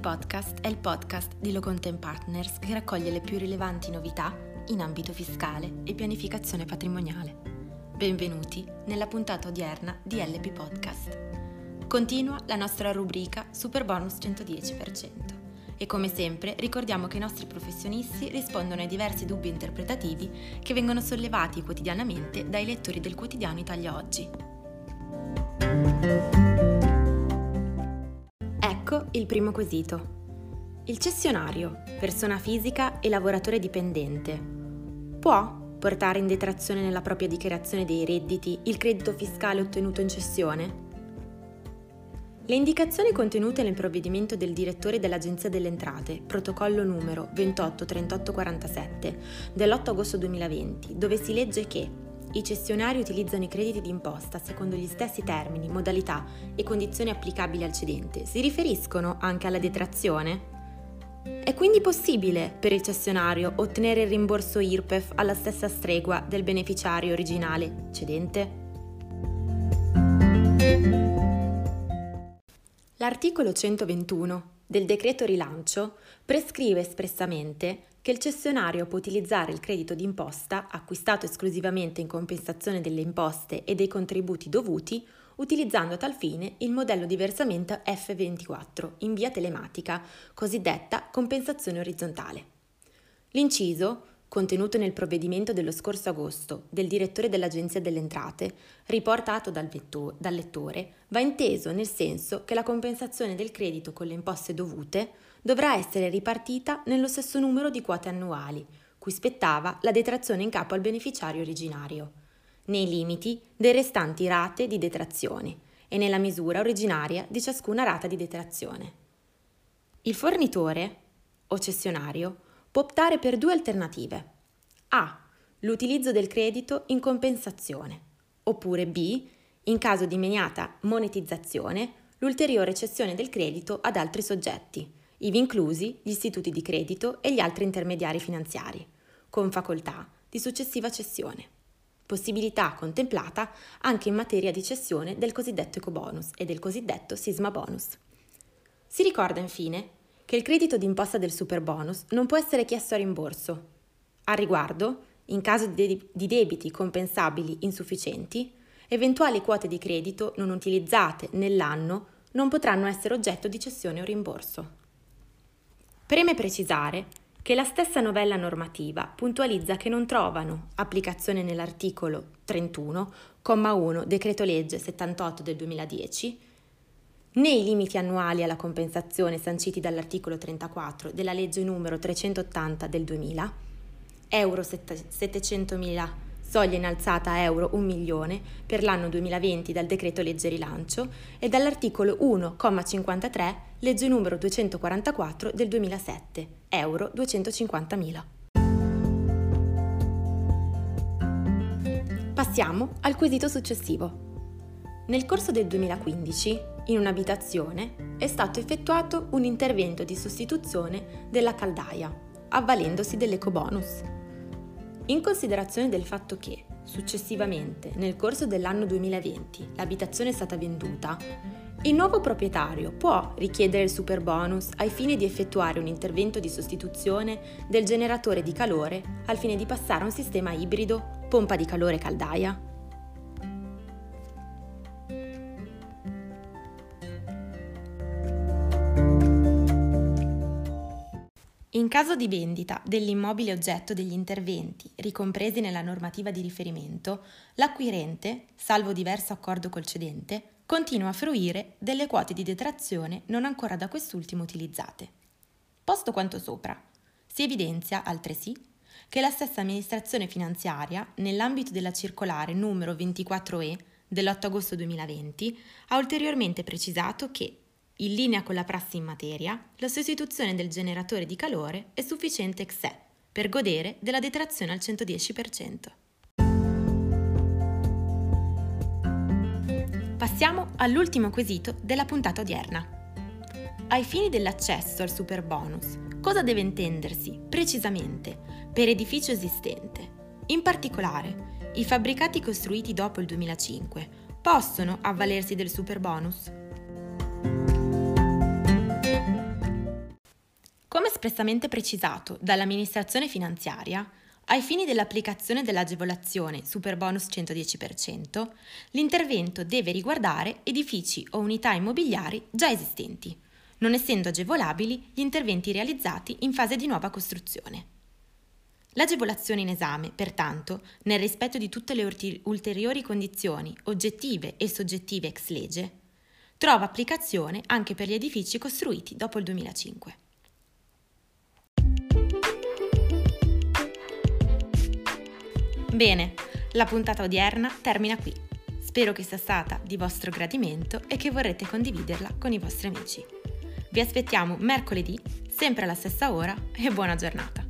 Podcast è il podcast di Locontent Partners che raccoglie le più rilevanti novità in ambito fiscale e pianificazione patrimoniale. Benvenuti nella puntata odierna di LP Podcast. Continua la nostra rubrica Super Bonus 110%. E come sempre ricordiamo che i nostri professionisti rispondono ai diversi dubbi interpretativi che vengono sollevati quotidianamente dai lettori del quotidiano Italia Oggi. Il primo quesito. Il cessionario, persona fisica e lavoratore dipendente, può portare in detrazione nella propria dichiarazione dei redditi il credito fiscale ottenuto in cessione? Le indicazioni contenute nel provvedimento del direttore dell'Agenzia delle Entrate, protocollo numero 283847 dell'8 agosto 2020, dove si legge che i cessionari utilizzano i crediti d'imposta secondo gli stessi termini, modalità e condizioni applicabili al cedente, si riferiscono anche alla detrazione? È quindi possibile per il cessionario ottenere il rimborso IRPEF alla stessa stregua del beneficiario originale cedente? L'articolo 121 del decreto rilancio prescrive espressamente che il cessionario può utilizzare il credito d'imposta acquistato esclusivamente in compensazione delle imposte e dei contributi dovuti utilizzando a tal fine il modello di versamento F24 in via telematica, cosiddetta compensazione orizzontale. L'inciso contenuto nel provvedimento dello scorso agosto del direttore dell'Agenzia delle Entrate, riportato dal, vetto- dal, lettore, va inteso nel senso che la compensazione del credito con le imposte dovute dovrà essere ripartita nello stesso numero di quote annuali, cui spettava la detrazione in capo al beneficiario originario, nei limiti dei restanti rate di detrazione e nella misura originaria di ciascuna rata di detrazione. Il fornitore o cessionario può optare per due alternative. A. L'utilizzo del credito in compensazione. Oppure B. In caso di immediata monetizzazione, l'ulteriore cessione del credito ad altri soggetti, ivi inclusi gli istituti di credito e gli altri intermediari finanziari, con facoltà di successiva cessione. Possibilità contemplata anche in materia di cessione del cosiddetto ecobonus e del cosiddetto sisma bonus. Si ricorda infine che il credito d'imposta del superbonus non può essere chiesto a rimborso. A riguardo, in caso di debiti compensabili insufficienti, eventuali quote di credito non utilizzate nell'anno non potranno essere oggetto di cessione o rimborso. Preme precisare che la stessa novella normativa puntualizza che non trovano applicazione nell'articolo 31, comma 1, decreto legge 78 del 2010, né i limiti annuali alla compensazione sanciti dall'articolo 34 della legge numero 380 del 2000, euro 700.000 soglia innalzata a euro 1 milione per l'anno 2020 dal decreto legge rilancio e dall'articolo 1,53 legge numero 244 del 2007, euro 250.000. Passiamo al quesito successivo. Nel corso del 2015, in un'abitazione, è stato effettuato un intervento di sostituzione della caldaia, avvalendosi dell'ecobonus. In considerazione del fatto che, successivamente, nel corso dell'anno 2020, l'abitazione è stata venduta, il nuovo proprietario può richiedere il superbonus ai fini di effettuare un intervento di sostituzione del generatore di calore al fine di passare a un sistema ibrido pompa di calore caldaia? In caso di vendita dell'immobile oggetto degli interventi ricompresi nella normativa di riferimento, l'acquirente, salvo diverso accordo col cedente, continua a fruire delle quote di detrazione non ancora da quest'ultimo utilizzate. Posto quanto sopra, si evidenzia altresì che la stessa amministrazione finanziaria, nell'ambito della circolare numero 24E dell'8 agosto 2020, ha ulteriormente precisato che in linea con la prassi in materia, la sostituzione del generatore di calore è sufficiente ex sé per godere della detrazione al 110%. Passiamo all'ultimo quesito della puntata odierna. Ai fini dell'accesso al super bonus, cosa deve intendersi precisamente per edificio esistente? In particolare, i fabbricati costruiti dopo il 2005 possono avvalersi del super bonus? Come espressamente precisato dall'amministrazione finanziaria, ai fini dell'applicazione dell'agevolazione Superbonus 110%, l'intervento deve riguardare edifici o unità immobiliari già esistenti, non essendo agevolabili gli interventi realizzati in fase di nuova costruzione. L'agevolazione in esame, pertanto, nel rispetto di tutte le ulteriori condizioni oggettive e soggettive ex legge, trova applicazione anche per gli edifici costruiti dopo il 2005. Bene, la puntata odierna termina qui. Spero che sia stata di vostro gradimento e che vorrete condividerla con i vostri amici. Vi aspettiamo mercoledì, sempre alla stessa ora e buona giornata.